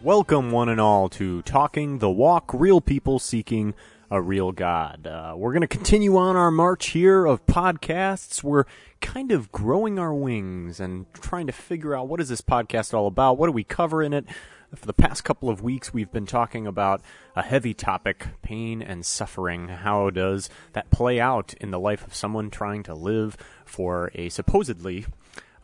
Welcome, one and all, to Talking the Walk Real People Seeking a Real God. Uh, we're going to continue on our march here of podcasts. We're kind of growing our wings and trying to figure out what is this podcast all about? What do we cover in it? For the past couple of weeks, we've been talking about a heavy topic pain and suffering. How does that play out in the life of someone trying to live for a supposedly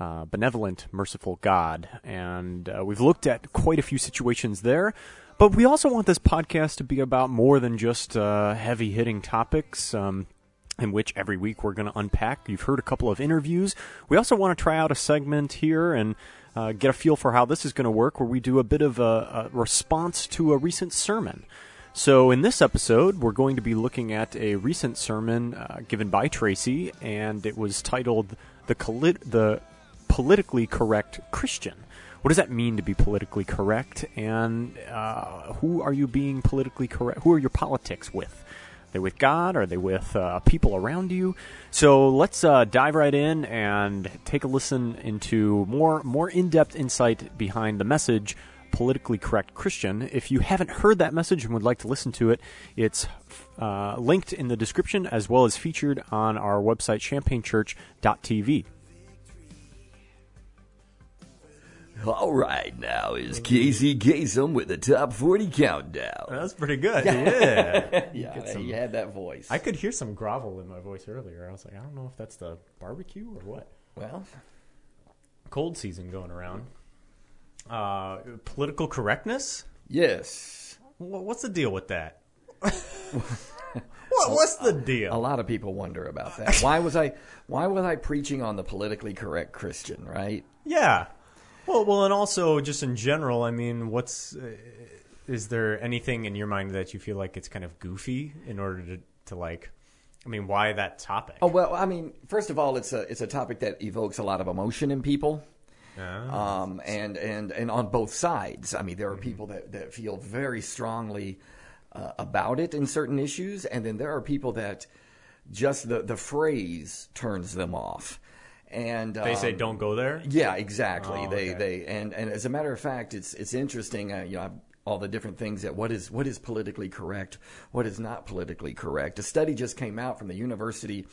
uh, benevolent, merciful God. And uh, we've looked at quite a few situations there. But we also want this podcast to be about more than just uh, heavy hitting topics. Um, in which every week we're going to unpack. You've heard a couple of interviews. We also want to try out a segment here and uh, get a feel for how this is going to work, where we do a bit of a, a response to a recent sermon. So, in this episode, we're going to be looking at a recent sermon uh, given by Tracy, and it was titled "The, Coli- the politically correct Christian. What does that mean to be politically correct? And uh, who are you being politically correct? Who are your politics with? Are they with God? Are they with uh, people around you? So let's uh, dive right in and take a listen into more more in depth insight behind the message politically correct Christian. If you haven't heard that message and would like to listen to it, it's uh, linked in the description as well as featured on our website, champaignchurch.tv. All right, now is Casey Kasem with the top 40 countdown. That's pretty good. Yeah. Yeah, some- you had that voice. I could hear some grovel in my voice earlier. I was like, I don't know if that's the barbecue or what. well, Cold season going around. Uh, political correctness? yes. What's the deal with that? what, what's the deal? A lot of people wonder about that. Why was I why was I preaching on the politically correct Christian, right? Yeah. Well, well, and also just in general, I mean, what's uh, is there anything in your mind that you feel like it's kind of goofy in order to to like? I mean, why that topic? Oh well, I mean, first of all, it's a it's a topic that evokes a lot of emotion in people. Ah. um, and and and on both sides. I mean, there are people that, that feel very strongly uh, about it in certain issues, and then there are people that just the the phrase turns them off. And they say um, don't go there. yeah, exactly. Oh, They okay. they and and as a matter of fact, it's it's interesting. Uh, you know, all the different things that what is what is politically correct, what is not politically correct. A study just came out from the University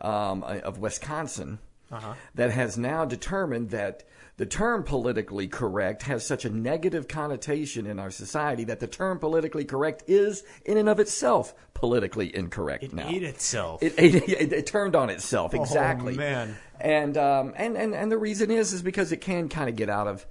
um, of Wisconsin Uh-huh. that has now determined that the term politically correct has such a negative connotation in our society that the term politically correct is in and of itself politically incorrect It now. ate itself. It, it, it, it turned on itself exactly. Oh, man. And um, and and and the reason is is because it can kind of get out of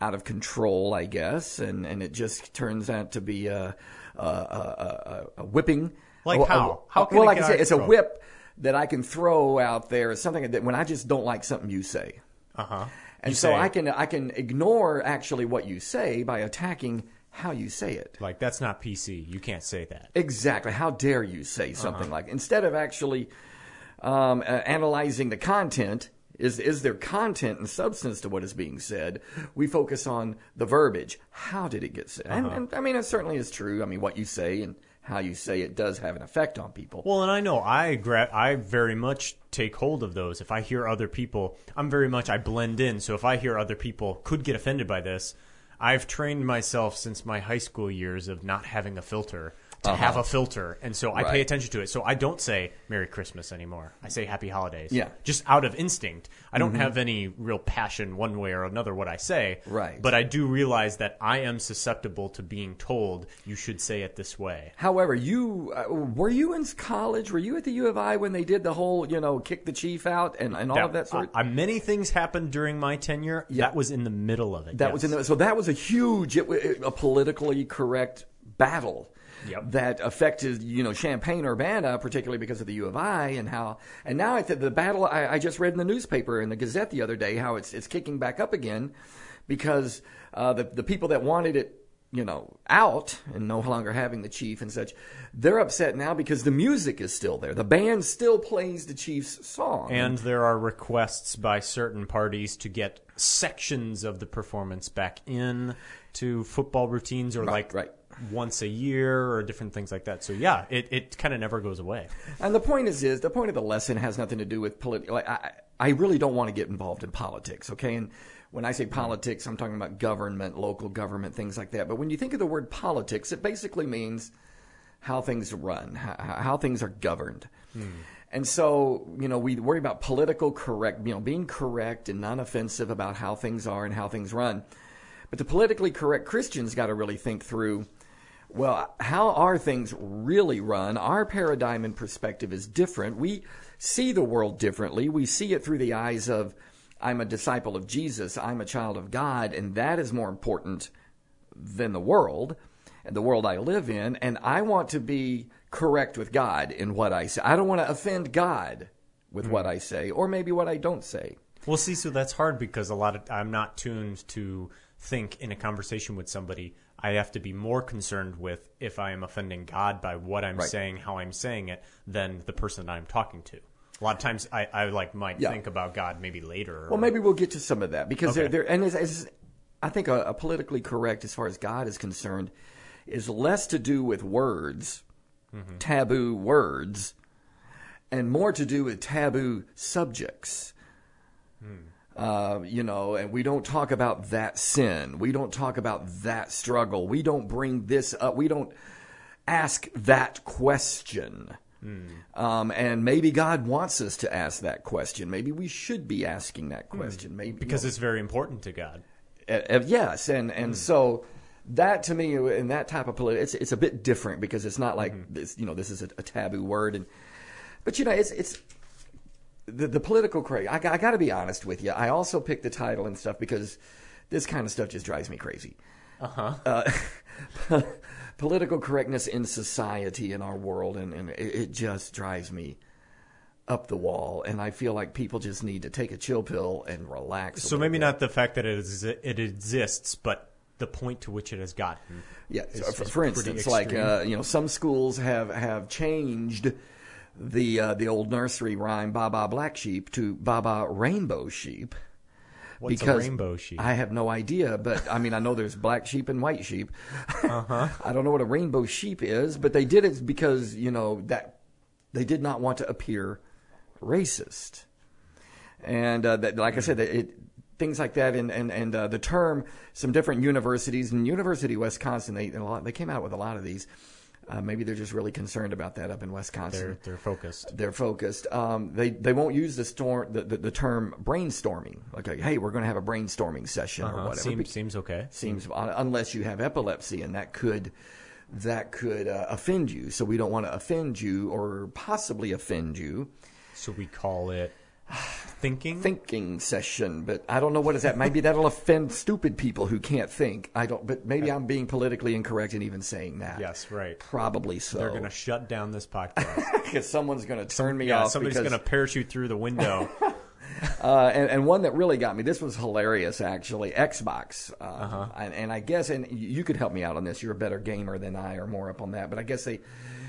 out of control, I guess, and and it just turns out to be a a, a, a, whipping. Like how? How can well, it like I say, it's a whip that I can throw out there. It's something that when I just don't like something you say. Uh huh. And so I can I can ignore actually what you say by attacking how you say it. like that's not PC. You can't say that. Exactly. How dare you say Uh-huh. something like instead of actually um, uh, analyzing the content? Is is there content and substance to what is being said? We focus on the verbiage. How did it get said? Uh-huh. And, and I mean, it certainly is true. I mean, what you say and how you say it does have an effect on people. Well, and I know I gra- I very much take hold of those. If I hear other people, I'm very much I blend in. So if I hear other people could get offended by this, I've trained myself since my high school years of not having a filter to have a filter, and so I pay attention to it. So I don't say Merry Christmas anymore. I say Happy Holidays. Yeah. just out of instinct. I don't have any real passion one way or another what I say. Right. But I do realize that I am susceptible to being told you should say it this way. However, you uh, were you in college? Were you at the U of I when they did the whole you know kick the chief out and, and all of that sort? uh, many things happened during my tenure. Yeah. That was in the middle of it. That yes. was in the, so that was a huge, it, wa- a politically correct battle Yep. that affected you know Champaign Urbana, particularly because of the U of I and how. And now I the battle I, I just read in the newspaper in the Gazette the other day how it's it's kicking back up again because uh, the the people that wanted it. You know, out and no longer having the chief and such, they're upset now because the music is still there. The band still plays the chief's song. And there are requests by certain parties to get sections of the performance back in to football routines or like right. Once a year or different things like that. So yeah, it, it kind of never goes away. And the point is, is the point of the lesson has nothing to do with political. Like, I, I really don't want to get involved in politics, okay? And when I say politics, I'm talking about government, local government, things like that. But when you think of the word politics, it basically means how things run, how, how things are governed. Hmm. And so, you know, we worry about political correct, you know, being correct and non offensive about how things are and how things run. But the politically correct Christians got to really think through well, how are things really run? Our paradigm and perspective is different. We see the world differently. We see it through the eyes of, I'm a disciple of Jesus, I'm a child of God, and that is more important than the world and the world I live in. And I want to be correct with God in what I say. I don't want to offend God with what hmm. I say, or maybe what I don't say. Well, see, so that's hard because a lot of I'm not tuned to think in a conversation with somebody. I have to be more concerned with if I am offending God by what I'm Right. saying, how I'm saying it, than the person that I'm talking to. A lot of times, I, I like might Yeah. think about God maybe later. Well, maybe we'll get to some of that because Okay. they're and it's, it's, I think a, a politically correct as far as God is concerned is less to do with words, mm-hmm. taboo words, and more to do with taboo subjects. Hmm. Uh, you know, and we don't talk about that sin. We don't talk about that struggle. We don't bring this up. We don't ask that question. Um, and maybe God wants us to ask that question. Maybe we should be asking that question. Maybe because it's very important to God. uh, uh, yes, and and so that to me in that type of political, it's it's a bit different because it's not like this. You know, this is a, a taboo word, and but you know, it's it's the the political correct. I, I got to be honest with you. I also picked the title and stuff because this kind of stuff just drives me crazy. Uh-huh. Uh, political correctness in society in our world, and, and it, it just drives me up the wall. And I feel like people just need to take a chill pill and relax. So maybe bit. not the fact that it, is, it exists, but the point to which it has gotten. Yeah. so for, for instance, like uh, you know, some schools have have changed the uh, the old nursery rhyme "Baa Baa Black Sheep" to "Baa Baa Rainbow Sheep." What's because a rainbow sheep? I have no idea, but I mean, I know there's black sheep and white sheep. Uh-huh. I don't know what a rainbow sheep is, but they did it because you know that they did not want to appear racist, and uh, that, like I said, it, things like that, and and and uh, the term some different universities and University of Wisconsin, they a lot, they came out with a lot of these. Uh, maybe they're just really concerned about that up in Wisconsin they're they're focused. they're focused. Um, they they won't use the storm the, the, the term brainstorming. Like, like, hey, we're going to have a brainstorming session or Uh-huh. whatever. Seems seems okay. seems un- unless you have epilepsy, and that could that could uh, offend you. So we don't want to offend you or possibly offend you. So we call it thinking. Thinking session, but I don't know what is that. Maybe that'll offend stupid people who can't think. I don't. But maybe I'm being politically incorrect in even saying that. Yes, right. Probably so. They're going to shut down this podcast. because someone's going to turn me yeah, off. somebody's because- going to parachute through the window. Uh, and, and one that really got me, this was hilarious actually, Xbox. Uh, Uh-huh. and, and I guess, and you could help me out on this, you're a better gamer than I or more up on that, but I guess they,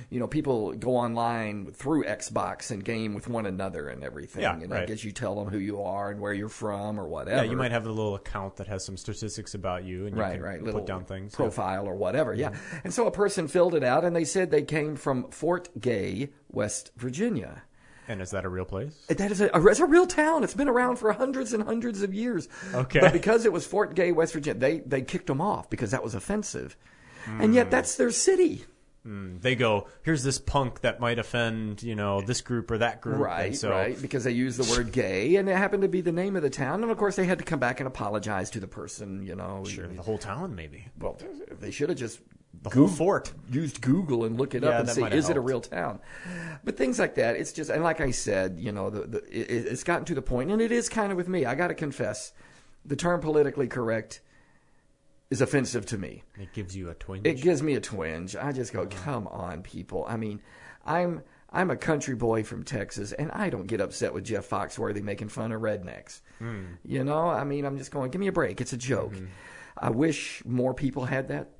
you know, people go online through Xbox and game with one another and everything. Yeah, and I guess you tell them who you are and where you're from or whatever. yeah, you might have a little account that has some statistics about you, and you Right, can right. put Little down things. yeah. profile or whatever. Yeah. Mm-hmm. And so a person filled it out and they said they came from Fort Gay, West Virginia. And is that a real place? Uh, that is a, it's a real town. It's been around for hundreds and hundreds of years. Okay. But because it was Fort Gay, West Virginia, they, they kicked them off because that was offensive. And yet mm. that's their city. Mm, They go, here's this punk that might offend, you know, this group or that group. Right, so, right. Because they used the word gay and it happened to be the name of the town. And of course they had to come back and apologize to the person, you know. Sure, the whole town maybe. Well, they should have just The whole fort. used Google and look it Yeah, up and see is it a real town. But things like that, it's just and like I said, you know, the, the it, it's gotten to the point, and it is kind of with me. I got to confess, the term politically correct is offensive to me. It gives you a twinge. It gives me a twinge. I just go, come on, people. I mean, I'm I'm a country boy from Texas, and I don't get upset with Jeff Foxworthy making fun of rednecks. Hmm. You know, I mean, I'm just going, give me a break. It's a joke. Mm-hmm. I wish more people had that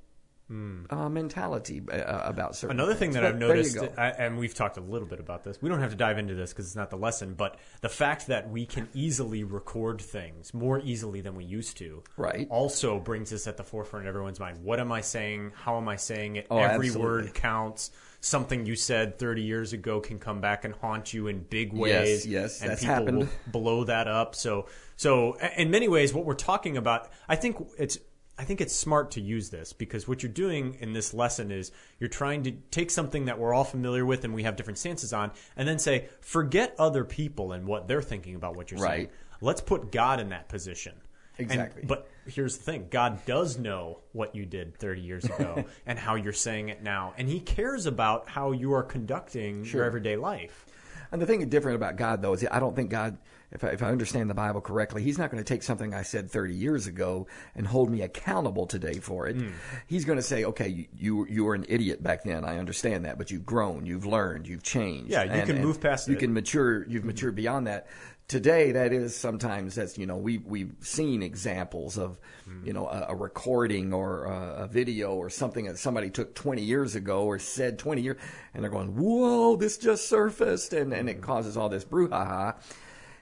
uh, mentality uh, about certain. Another thing things. that But I've noticed. I, and we've talked a little bit about this. We don't have to dive into this because it's not the lesson, but the fact that we can easily record things more easily than we used to, Right. also brings us at the forefront of everyone's mind. What am I saying? How am I saying it? Oh, Every absolutely. word counts. Something you said 30 years ago can come back and haunt you in big ways. yes, and that's people happened. will blow that up. So, so in many ways, what we're talking about, I think it's, I think it's smart to use this because what you're doing in this lesson is you're trying to take something that we're all familiar with and we have different stances on, and then say, forget other people and what they're thinking about what you're saying. Right. Let's put God in that position. And- Exactly. but here's the thing God does know what you did 30 years ago and how you're saying it now. And He cares about how you are conducting your everyday life. And the thing different about God, though, is I don't think God, if I, if I understand the Bible correctly, He's not going to take something I said 30 years ago and hold me accountable today for it. Hmm. He's going to say, okay, you, you you were an idiot back then. I understand that, but you've grown, you've learned, you've changed. Yeah, you can move past You it. can mature. You've hmm. matured beyond that. Today, that is sometimes that's you know we we've seen examples of hmm. you know a, a recording or a, a video or something that somebody took 20 years ago or said 20 years, and they're going, "Whoa, this just surfaced," and and it hmm. causes all this brouhaha.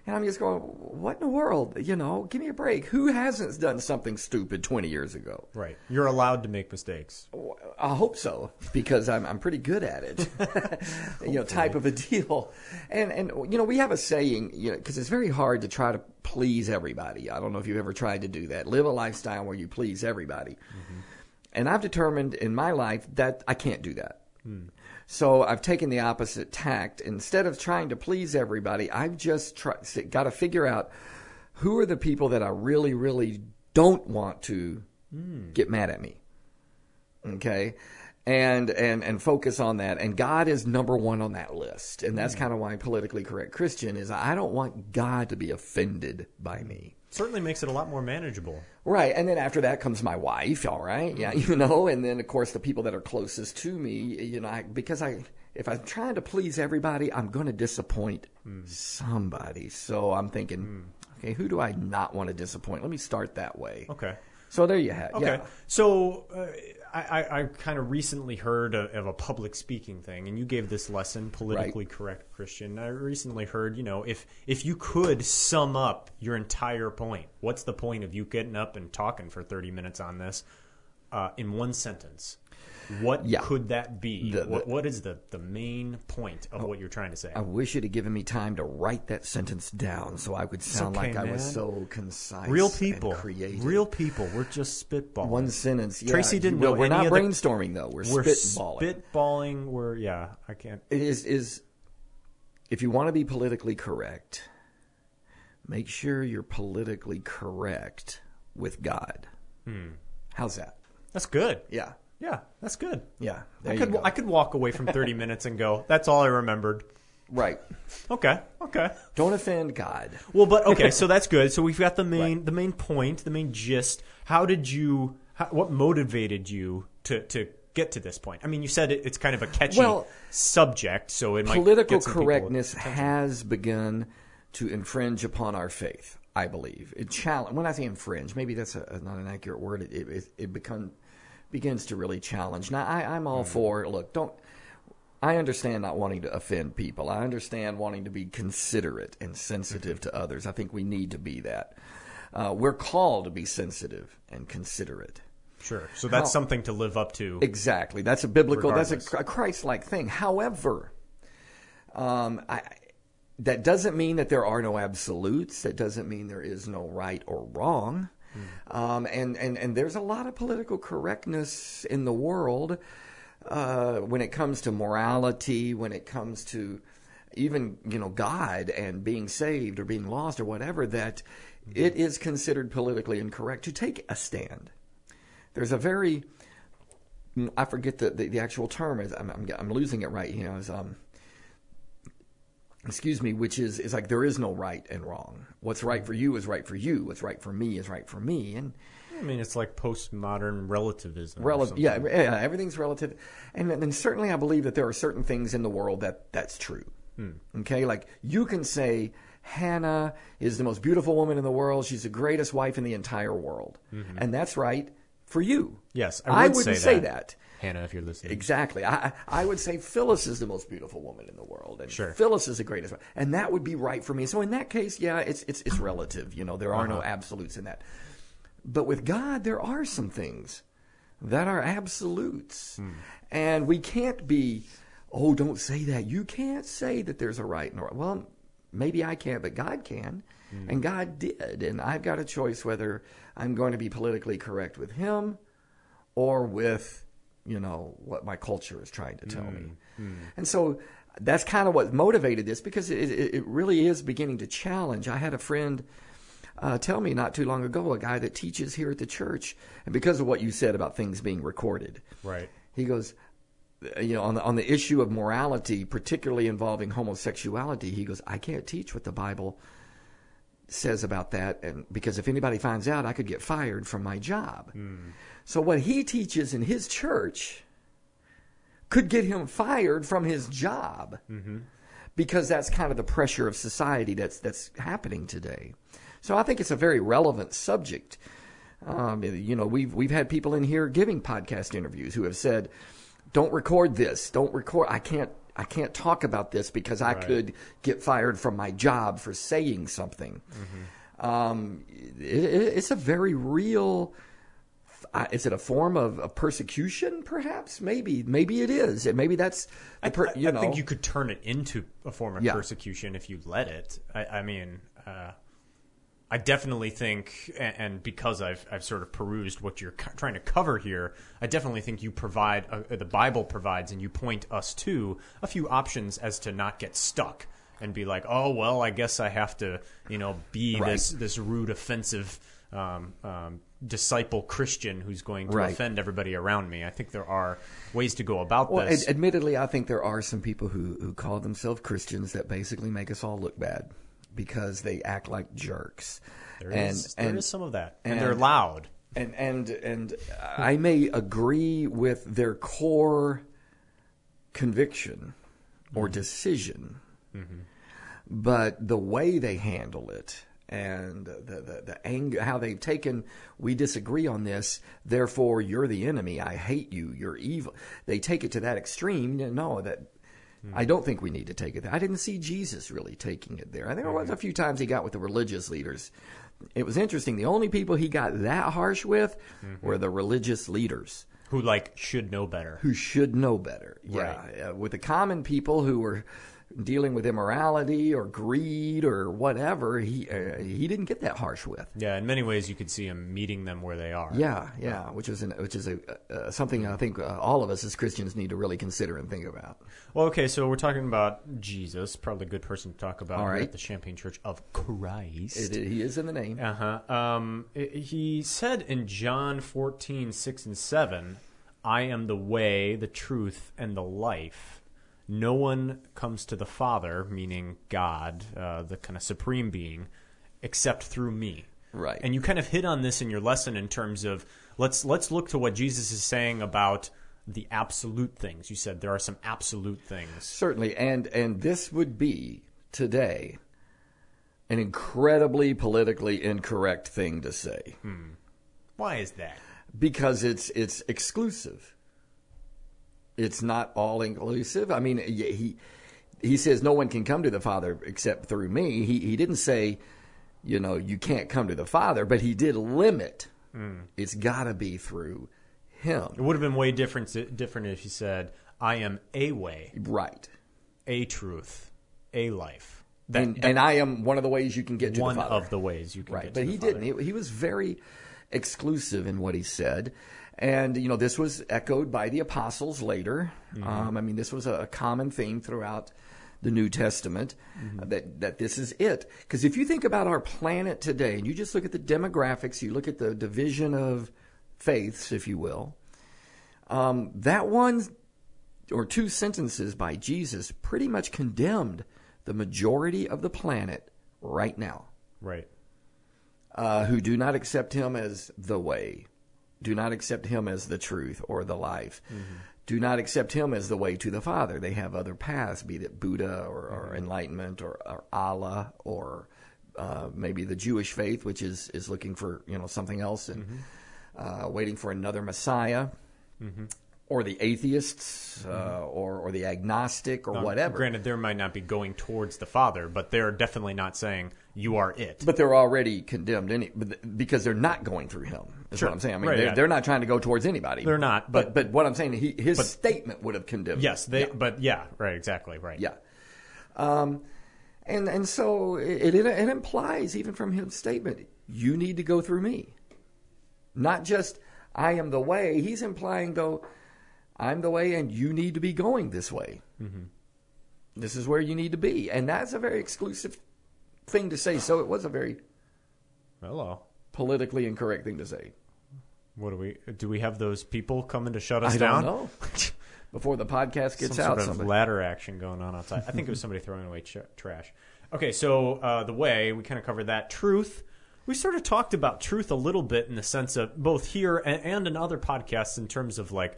And I'm just going, "What in the world? You know, give me a break. Who hasn't done something stupid 20 years ago?" Right. You're allowed to make mistakes. I hope so because I'm I'm pretty good at it. you know, type of a deal. And and you know, we have a saying, you know, because it's very hard to try to please everybody. I don't know if you've ever tried to do that. Live a lifestyle where you please everybody. Mm-hmm. And I've determined in my life that I can't do that. Hmm. So I've taken the opposite tact. Instead of trying to please everybody, I've just try, got to figure out who are the people that I really, really don't want to hmm. get mad at me. Okay? And and and focus on that. And god is number one on that list. And that's hmm. kind of why politically correct christian is i don't want god to be offended by me Certainly makes it a lot more manageable. right and then after that comes my wife all right yeah mm-hmm. you know and then of course the people that are closest to me you know I, because i if i'm trying to please everybody i'm going to disappoint mm. somebody so i'm thinking mm. okay who do i not want to disappoint let me start that way Okay. so there you have Okay. yeah So uh, I, I, I kind of recently heard of, of a public speaking thing, and you gave this lesson, politically correct Christian. I recently heard, you know, if if you could sum up your entire point, what's the point of you getting up and talking for thirty minutes on this uh, in one sentence? What Yeah. could that be? The- the- what, what is the, the main point of what you're trying to say? I wish you'd have given me time to write that sentence down so I would sound okay, like I was so concise. Real people, real people. We're just spitballing. One sentence. Yeah, Tracy didn't well, know We're any not of the- brainstorming though. We're, We're spitballing. spitballing. We're yeah. I can't. it is is if you want to be politically correct, make sure you're politically correct with God. Hmm. How's that? That's good. Yeah. Yeah, that's good. Yeah. I could. I could walk away from 30 minutes and go, that's all I remembered. right. Okay. Okay. Don't offend God. Well, but okay, so that's good. So we've got the main the main point, the main gist. How did you how, what motivated you to to get to this point? I mean, you said it, it's kind of a catchy Well, subject, so it might political get some people- correctness has begun to infringe upon our faith. I believe it challenge. When I say infringe, maybe that's a, not an accurate word. It it, it become begins to really challenge. Now, I, I'm all for look. Don't. I understand not wanting to offend people. I understand wanting to be considerate and sensitive to others. I think we need to be that. Uh, we're called to be sensitive and considerate. Sure. So that's How- something to live up to. Exactly. That's a biblical. That's a, a Christ-like thing. However, um, I, that doesn't mean that there are no absolutes. That doesn't mean there is no right or wrong. Um, and, and and there's a lot of political correctness in the world uh, when it comes to morality. When it comes to even you know God and being saved or being lost or whatever. That it is considered politically incorrect to take a stand. There's a very I forget the, the, the actual term. Is I'm, I'm I'm losing it right. You know, is um, excuse me, which is is like there is no right and wrong. What's right for you is right for you. What's right for me is right for me. And I mean, it's like postmodern relativism. something. yeah, yeah, everything's relative. And then certainly, I believe that there are certain things in the world that that's true. Hmm. Okay, like you can say Hannah is the most beautiful woman in the world. She's the greatest wife in the entire world, mm-hmm. and that's right for you. Yes, I would wouldn't say say that. Hannah, if you're listening. Exactly. I, I would say Phyllis is the most beautiful woman in the world, and Sure. Phyllis is the greatest, one. and that would be right for me. So in that case, yeah, it's it's it's relative. You know, there are Uh-huh. no absolutes in that. But with God, there are some things that are absolutes, Hmm. and we can't be. Oh, don't say that. You can't say that there's a right and a wrong. Well, maybe I can't, but God can, Hmm. and God did, and I've got a choice whether I'm going to be politically correct with Him or with you know what my culture is trying to tell me. Mm, mm. And so that's kind of what motivated this because it, it, it really is beginning to challenge. I had a friend uh, tell me not too long ago a guy that teaches here at the church and because of what you said about things being recorded Right. he goes uh, you know on the on the issue of morality particularly involving homosexuality he goes i can't teach what the bible says about that and because if anybody finds out i could get fired from my job so what he teaches in his church could get him fired from his job because that's kind of the pressure of society that's that's happening today. So I think it's a very relevant subject. Um, you know, we've we've had people in here giving podcast interviews who have said, "Don't record this. Don't record. I can't. I can't talk about this because I Right. could get fired from my job for saying something." Um, it, it, it's a very real. Uh, is it a form of, of persecution? Perhaps, maybe, maybe it is. And Maybe that's the per, I, you I think you could turn it into a form of Yeah. persecution if you let it. I, I mean, uh, I definitely think, and, because I've I've sort of perused what you're co- trying to cover here, I definitely think you provide uh, the Bible provides, and you point us to a few options as to not get stuck and be like, oh well, I guess I have to, you know, be Right. this this rude, offensive. Um, um, disciple Christian who's going to Right. offend everybody around me. I think there are ways to go about Well, this. ad- admittedly, I think there are some people who, who call themselves Christians that basically make us all look bad because they act like jerks. There and, is- there and, is some of that, and, and- they're loud. and and and I may agree with their core conviction or mm-hmm. decision, mm-hmm. but the way they handle it and the, the, the anger, how they've taken, we disagree on this, therefore you're the enemy, I hate you, you're evil. They take it to that extreme. No, that I don't think we need to take it there. I didn't see Jesus really taking it there. I think there was a few times he got with the religious leaders. It was interesting. The only people he got that harsh with were the religious leaders Who like should know better. who should know better. Yeah, Right. uh, with the common people who were dealing with immorality or greed or whatever, he uh, he didn't get that harsh with. Yeah, in many ways, you could see him meeting them where they are. Yeah, yeah, which is an, which is a uh, something I think uh, all of us as Christians need to really consider and think about. Well, okay, so we're talking about Jesus. Probably a good person to talk about All right. at the Champaign Church of Christ. It, he is in the name. Uh huh. Um, i- he said in John 14, 6 and 7, I am the way, the truth, and the life. No one comes to the Father, meaning God, uh, the kind of supreme being, except through me. Right. And you kind of hit on this in your lesson in terms of let's let's look to what Jesus is saying about the absolute things. You said there are some absolute things. Certainly, and and this would be today an incredibly politically incorrect thing to say Why is that? because it's it's exclusive. It's not all inclusive. I mean, he he says no one can come to the Father except through me. He he didn't say, you know, you can't come to the Father, but he did limit. Hmm. It's got to be through him. It would have been way different different if he said, "I am a way, Right. a truth, a life." That, And, that and I am one of the ways you can get to one the Father. of the ways you can right get but to he the Father. didn't he, he was very exclusive in what he said and you know this was echoed by the apostles later Mm-hmm. um, i mean this was a, common theme throughout the new testament Mm-hmm. that that this is it because if you think about our planet today and you just look at the demographics you look at the division of faiths if you will um, that one or two sentences by jesus pretty much condemned the majority of the planet right now Right. uh, who do not accept him as the way, do not accept him as the truth or the life, do not accept him as the way to the Father. They have other paths, be it Buddha or, or enlightenment or, or Allah or uh, maybe the Jewish faith, which is is looking for you know something else. And uh, waiting for another Messiah, or the atheists, uh, or or the agnostic, or Now, whatever. Granted, they might not be going towards the Father, but they're definitely not saying you are it. But they're already condemned any, because they're not going through him. Is Sure. what I'm saying. I mean, Right, they're, yeah. they're not trying to go towards anybody. They're not, But but- but what I'm saying, he, his but- statement would have condemned. yes, they. But yeah, right, exactly, right. Yeah. Um, and and so it, it it implies even from his statement, you need to go through me. Not just I am the way. He's implying though, I'm the way, and you need to be going this way. This is where you need to be, and that's a very exclusive thing to say. So it was a very Hello. politically incorrect thing to say. What do we? Do we have those people coming to shut us I down? don't know. Before the podcast gets Some out, sort of somebody- ladder action going on outside. I think it was somebody throwing away ch- trash. Okay, so uh, the way we kind of covered that truth. We sort of talked about truth a little bit in the sense of both here and, and in other podcasts in terms of like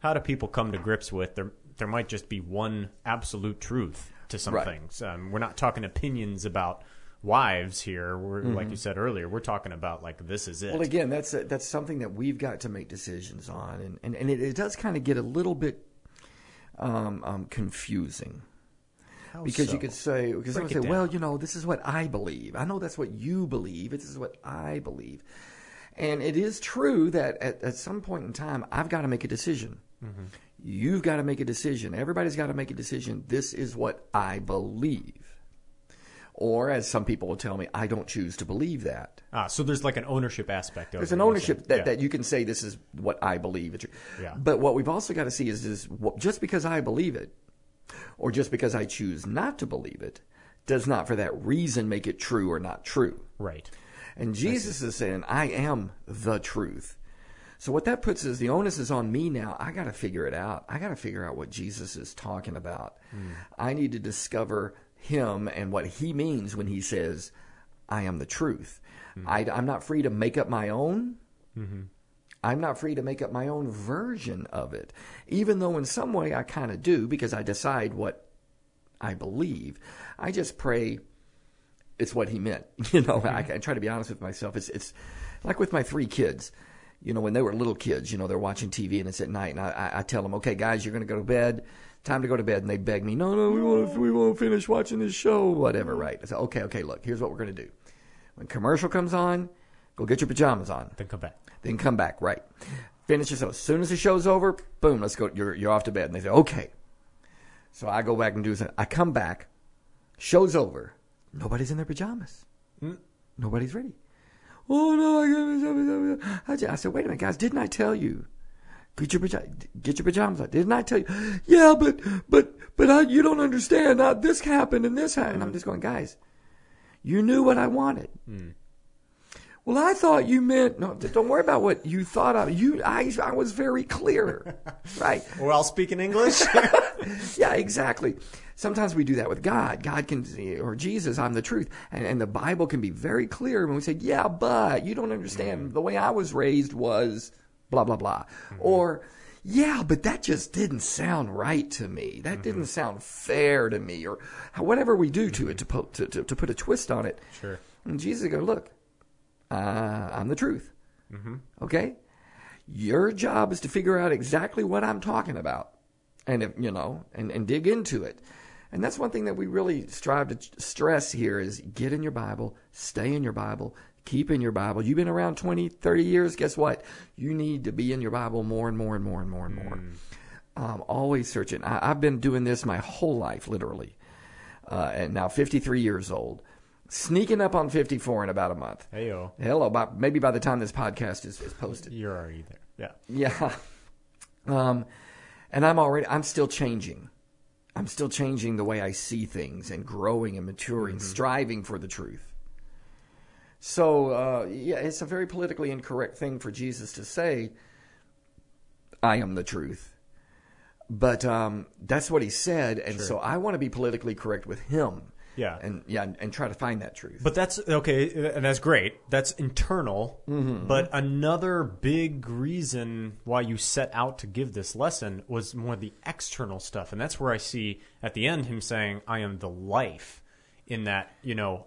how do people come to grips with there. There might just be one absolute truth to some Right. things. Um, we're not talking opinions about wives here. We're like you said earlier. We're talking about like this is it. Well, again, that's that's something that we've got to make decisions on, and and, and it, it does kind of get a little bit um, um, confusing How because so? you could say because Break someone say, well, you know, this is what I believe. I know that's what you believe. This is what I believe, and it is true that at, at some point in time, I've got to make a decision. Mm-hmm. You've got to make a decision. Everybody's got to make a decision. This is what I believe. Or, as some people will tell me, I don't choose to believe that. ah, so there's like an ownership aspect of There's it. There's an ownership that, Yeah. that you can say this is what I believe. It's. Yeah. But what we've also got to see is, is just because I believe it, or just because I choose not to believe it, does not for that reason make it true or not true. right. And Jesus is saying, I am the truth. So what that puts is the onus is on me now. I got to figure it out. I got to figure out what Jesus is talking about. I need to discover him and what he means when he says, I am the truth. Mm-hmm. I, am not free to make up my own. Mm-hmm. I'm not free to make up my own version of it, even though in some way I kind of do because I decide what I believe. I just pray it's what he meant. You know, I, mm-hmm. I try to be honest with myself. It's it's like with my three kids. You know, when they were little kids, you know, they're watching TV and it's at night, and I, I tell them, "Okay, guys, you're going to go to bed. Time to go to bed." And they beg me, "No, no, we won't, we want to finish watching this show, whatever." Right? I said, "Okay, okay, look, here's what we're going to do. When commercial comes on, go get your pajamas on, Then come back. then come back. Right? Finish your show. As soon as the show's over, boom, let's go. You're you're off to bed." And they say, "Okay." So I go back and do something. I come back, show's over. Nobody's in their pajamas. Hmm. Nobody's ready. Oh no! I, got just, I said, wait a minute, guys. Didn't I tell you? Get your pajamas. Get your pajamas on. Didn't I tell you? Yeah, but but but I, you don't understand. This happened and this happened. I'm just going, guys. You knew what I wanted. Hmm. Well, I thought you meant no. Don't worry about what you thought of. You, I, I was very clear, right? Well, speaking English. yeah, exactly. Sometimes we do that with God. God can, or Jesus, I'm the truth. And, and the Bible can be very clear when we say, yeah, but you don't understand. Hmm. The way I was raised was blah, blah, blah. Mm-hmm. Or, yeah, but that just didn't sound right to me. That mm-hmm. didn't sound fair to me. Or whatever we do to it mm-hmm. to put, to, to, to put a twist on it. Sure. And Jesus go, look, uh, I'm the truth. Okay? Your job is to figure out exactly what I'm talking about and, if, you know, and, and dig into it. And that's one thing that we really strive to stress here is get in your Bible, stay in your Bible, keep in your Bible. You've been around 20, 30 years. Guess what? You need to be in your Bible more and more and more and more and more. Um, always searching. I, I've been doing this my whole life, literally. Uh, and now 53 years old. Sneaking up on 54 in about a month. hey yo, Hello, by, maybe by the time this podcast is, is posted. you're already there. Yeah. Yeah. Um, and I'm already, I'm still changing. I'm still changing the way I see things and growing and maturing, striving for the truth. So, uh, yeah, it's a very politically incorrect thing for Jesus to say, I am the truth. But um, that's what he said. And so I want to be politically correct with him. Yeah. And, yeah, and, and try to find that truth. But that's okay, and that's great. That's internal. But another big reason why you set out to give this lesson was more the external stuff, and that's where I see at the end him saying, "I am the life." In that, you know,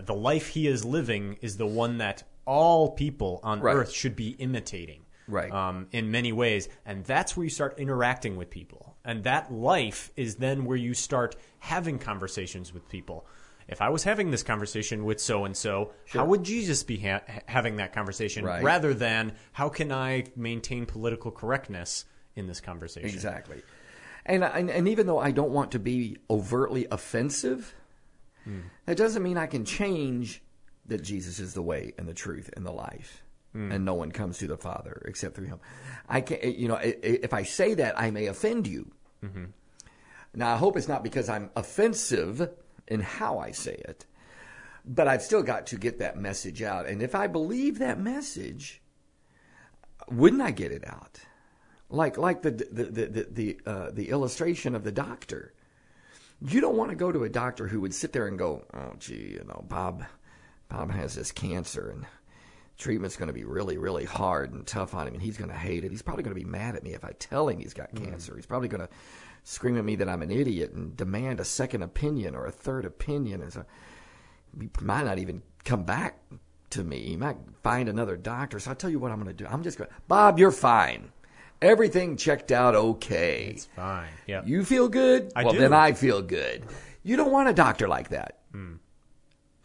the life he is living is the one that all people on Right. earth should be imitating. Right. Um, in many ways. And that's where you start interacting with people. And that life is then where you start having conversations with people. If I was having this conversation with so and so, how would Jesus be ha- having that conversation Right. rather than how can I maintain political correctness in this conversation? Exactly. And, and and even though I don't want to be overtly offensive, Hmm. that doesn't mean I can change that Jesus is the way and the truth and the life, hmm. and no one comes to the Father except through Him. I can, eh, you know, i- i- if I say that, I may offend you. Mm-hmm. Now I hope it's not because I'm offensive in how I say it, but I've still got to get that message out. And if I believe that message, wouldn't I get it out? Like like the the the the the, uh, the illustration of the doctor. You don't want to go to a doctor who would sit there and go, "Oh, gee, you know, Bob, Bob has this cancer, and treatment's going to be really, really hard and tough on him, and he's going to hate it. He's probably going to be mad at me if I tell him he's got mm-hmm. cancer. He's probably going to scream at me that I'm an idiot and demand a second opinion or a third opinion, and so he might not even come back to me. He might find another doctor. So I'll tell you what I'm going to do. I'm just going, Bob, you're fine. Everything checked out okay. It's fine. Yeah. You feel good? I well, do. then I feel good. You don't want a doctor like that. Hmm.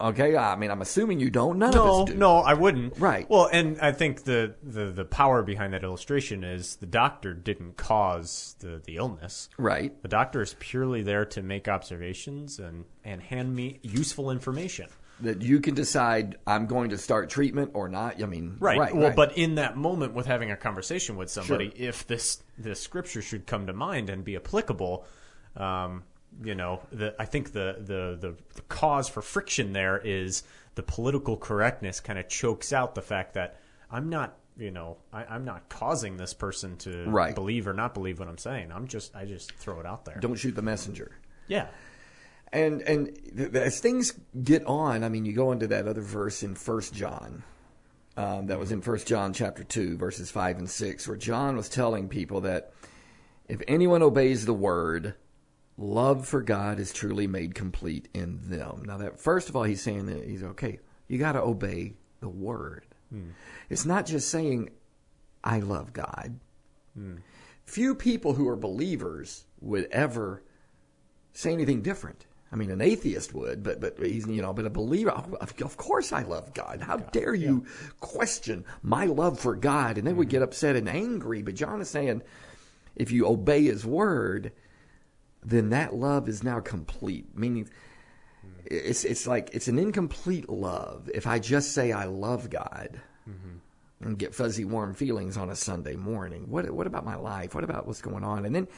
Okay? I mean, I'm assuming you don't. None of No, us do. no, I wouldn't. Right. Well, and I think the, the, the power behind that illustration is the doctor didn't cause the, the illness. Right. The doctor is purely there to make observations and, and hand me useful information. That you can decide I'm going to start treatment or not. I mean, Right. right. well, right. but in that moment with having a conversation with somebody, if this this scripture should come to mind and be applicable, um, you know, the, I think the, the the the cause for friction there is the political correctness kind of chokes out the fact that I'm not. You know, I, I'm not causing this person to Right. believe or not believe what I'm saying. I'm just, I just throw it out there. don't shoot the messenger. Yeah, And and as things get on, I mean, you go into that other verse in First John. Um, that was in First John chapter two, verses five and six, where John was telling people that if anyone obeys the word, love for God is truly made complete in them. Now, that first of all, he's saying that he's okay. You got to obey the word. It's not just saying I love God. Few people who are believers would ever say anything different. I mean, an atheist would, but but he's you know, but a believer. Of, of course, I love God. How dare you question my love for God? And they would get mm-hmm. upset and angry. But John is saying, if you obey His word, then that love is now complete. Meaning, mm-hmm. it's it's like it's an incomplete love if I just say I love God mm-hmm. and get fuzzy warm feelings on a Sunday morning. What what about my life? What about what's going on? And then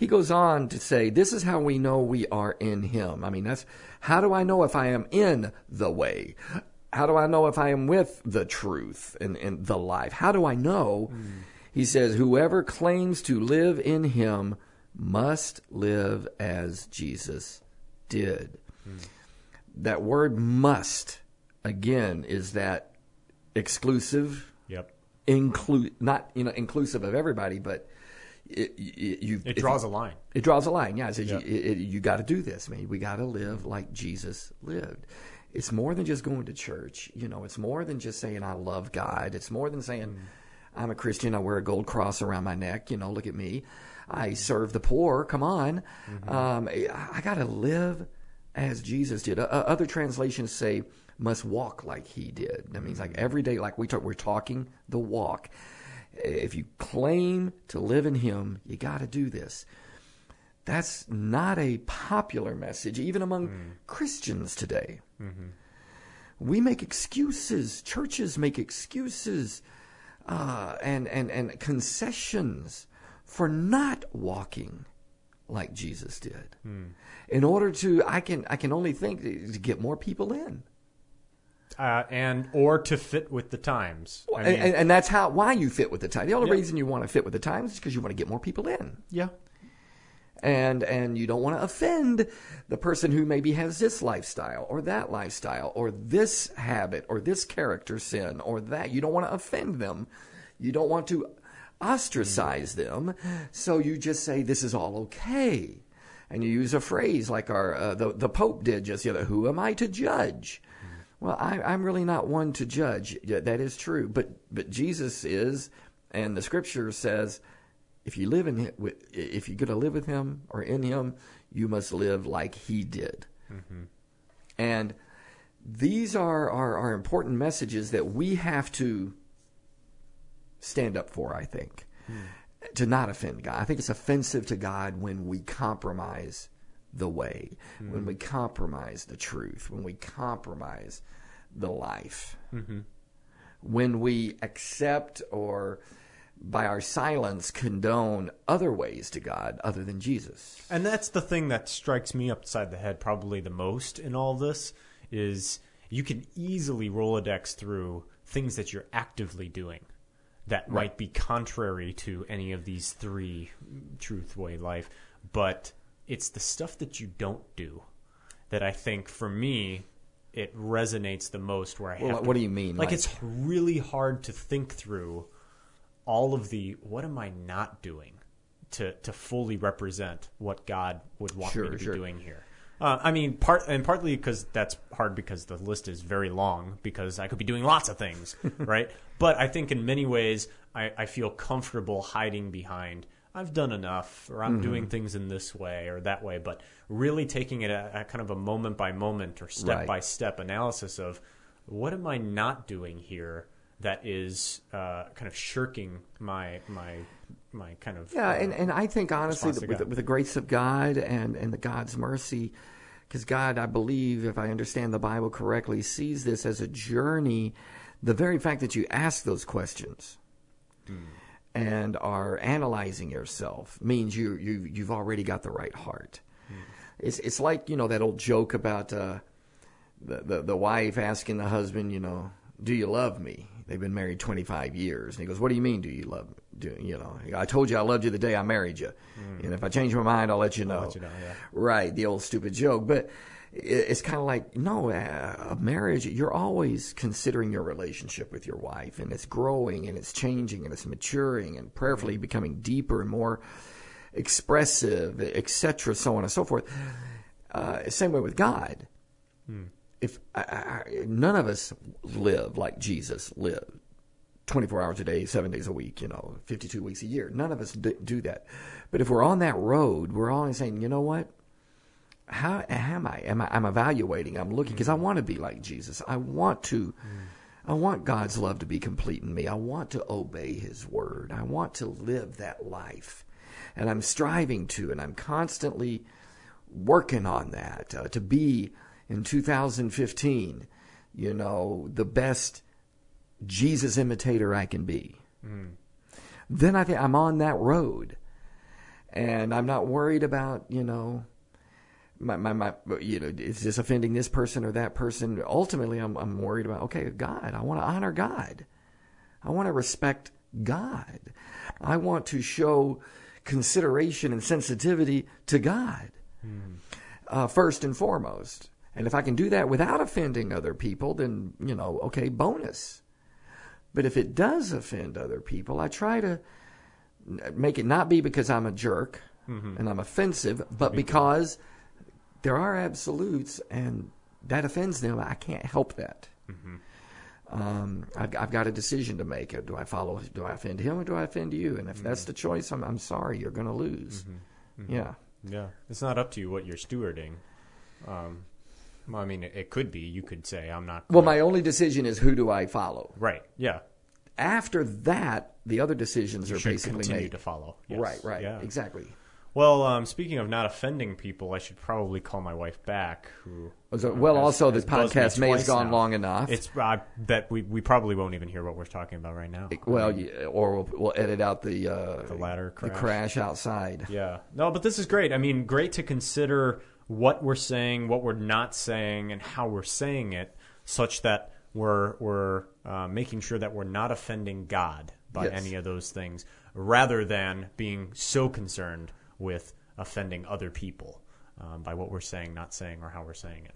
he goes on to say, "This is how we know we are in Him." I mean, that's how do I know if I am in the way? How do I know if I am with the truth and, and the life? How do I know? Hmm. He says, "Whoever claims to live in Him must live as Jesus did." Hmm. That word "must" again is that exclusive yep. include not you know inclusive of everybody, but it, it, you It draws a line. it draws a line. Yeah, it says Yeah. you, you got to do this, man. We got to live like Jesus lived. It's more than just going to church. You know, it's more than just saying I love God. It's more than saying I'm a Christian. I wear a gold cross around my neck. You know, look at me. I serve the poor. Come on. Um, I, I got to live as Jesus did. Uh, other translations say must walk like he did. That means like every day, like we talk, we're talking the walk. If you claim to live in Him, you got to do this. That's not a popular message, even among mm. Christians today. Mm-hmm. We make excuses. Churches make excuses uh, and, and, and concessions for not walking like Jesus did. Hmm. In order to, I can, I can only think to get more people in. Uh, and or to fit with the times. I and, mean, and, and that's how why you fit with the times. The only Yeah. reason you want to fit with the times is because you want to get more people in. yeah. and and you don't want to offend the person who maybe has this lifestyle or that lifestyle or this habit or this character sin or that you don't want to offend them you don't want to ostracize them so you just say this is all okay and you use a phrase like our uh, the, the pope did just the other who am i to judge Well, I, I'm really not one to judge. Yeah, that is true, but but Jesus is, and the Scripture says, if you live in him, if you're going to live with Him or in Him, you must live like He did. Mm-hmm. And these are, are are important messages that we have to stand up for. I think hmm. to not offend God. I think it's offensive to God when we compromise the way, when we mm-hmm. compromise the truth, when we compromise the life, mm-hmm. when we accept or by our silence condone other ways to God other than Jesus. And that's the thing that strikes me upside the head probably the most in all this is you can easily Rolodex through things that you're actively doing that might be contrary to any of these three truth, way, life, but it's the stuff that you don't do that I think for me it resonates the most where I Well, have to what do you mean? like, Like- it's really hard to think through all of the what am I not doing to to fully represent what God would want me Sure, to be sure. doing here. Uh, I mean, part and partly because that's hard because the list is very long because I could be doing lots of things, right? But I think in many ways I, I feel comfortable hiding behind I've done enough or I'm Mm-hmm. doing things in this way or that way, but really taking it a, a kind of a moment by moment or step by step analysis of what am I not doing here that is uh, kind of shirking my my my kind of Yeah, uh, and, and I think honestly, that with, the, with the grace of God and, and the God's mercy, because God, I believe, if I understand the Bible correctly, sees this as a journey. The very fact that you ask those questions and are analyzing yourself means you you you've already got the right heart. It's it's like you know that old joke about uh, the, the the wife asking the husband, you know, do you love me? They've been married 25 years, and he goes, "What do you mean? Do you love me? Do you know? I told you I loved you the day I married you, and if I change my mind, I'll let you know." let you know, yeah. Right, the old stupid joke, but it's kind of like no, uh, a marriage. You're always considering your relationship with your wife, and it's growing, and it's changing, and it's maturing, and prayerfully becoming deeper and more expressive, etc., so on and so forth. Uh, same way with God if I, I, none of us live like Jesus lived 24 hours a day, seven days a week, you know, 52 weeks a year. None of us d- do that. But if we're on that road, we're always saying, you know what? How am I? Am I? I'm evaluating. I'm looking because I want to be like Jesus. I want to. I want God's love to be complete in me. I want to obey His word. I want to live that life, and I'm striving to, and I'm constantly working on that uh, to be in 2015, you know, the best Jesus imitator I can be. Then I think I'm on that road, and I'm not worried about you know. My, my, my, you know, is this offending this person or that person? Ultimately, I'm, I'm worried about, okay, God, I want to honor God. I want to respect God. I want to show consideration and sensitivity to God uh, first and foremost. And if I can do that without offending other people, then, you know, okay, bonus. But if it does offend other people, I try to make it not be because I'm a jerk and I'm offensive, but because there are absolutes and that offends them. I can't help that. Um, I've, I've got a decision to make. Do I follow? Do I offend him or do I offend you? And if that's the choice, I'm, I'm sorry, you're going to lose. Yeah. Yeah, it's not up to you what you're stewarding. Um, well, I mean, it, it could be. You could say, "I'm not." Well, my only decision is who do I follow. right. Yeah, After that, the other decisions you are basically made. to follow. Yes. Right, right, Yeah. exactly. Well, um, speaking of not offending people, I should probably call my wife back. Who So- well, has- also, the podcast may have gone now. long enough. It's I bet we we probably won't even hear what we're talking about right now. well, yeah, or we'll, we'll edit out the uh, The ladder the crash. crash outside. Yeah. No, but this is great. I mean, great to consider what we're saying, what we're not saying, and how we're saying it, such that we're we're uh, making sure that we're not offending God by Yes. any of those things, rather than being so concerned with offending other people um, by what we're saying, not saying, or how we're saying it.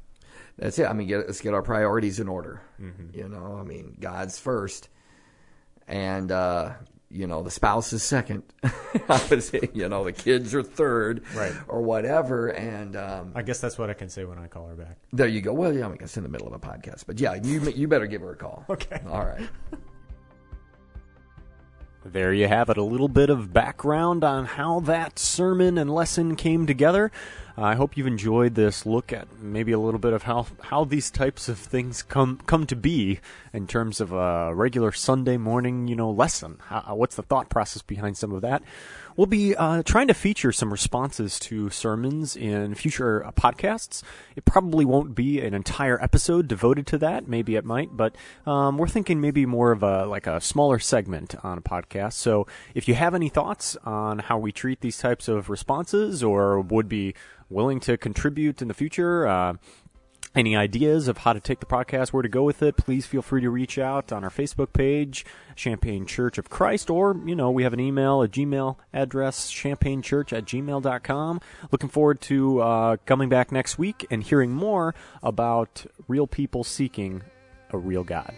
That's it. I mean, get, let's get our priorities in order. Mm-hmm. You know, I mean, God's first, and uh, you know, the spouse is second. I would say, you know, the kids are third, Right. or whatever. And um, I guess that's what I can say when I call her back. there you go. Well, yeah, I guess in the middle of a podcast, but yeah, you you better give her a call. Okay. All right. There you have it, a little bit of background on how that sermon and lesson came together. I hope you've enjoyed this look at maybe a little bit of how, how these types of things come come to be in terms of a regular Sunday morning, you know, lesson. How, what's the thought process behind some of that? We'll be uh, trying to feature some responses to sermons in future uh, podcasts. It probably won't be an entire episode devoted to that. Maybe it might, but um, we're thinking maybe more of a like a smaller segment on a podcast. So if you have any thoughts on how we treat these types of responses, or would be willing to contribute in the future. Uh, any ideas of how to take the podcast, where to go with it, please feel free to reach out on our Facebook page, Champaign Church of Christ, or, you know, we have an email, a Gmail address, champaignchurch at gmail.com. Looking forward to uh, coming back next week and hearing more about real people seeking a real God.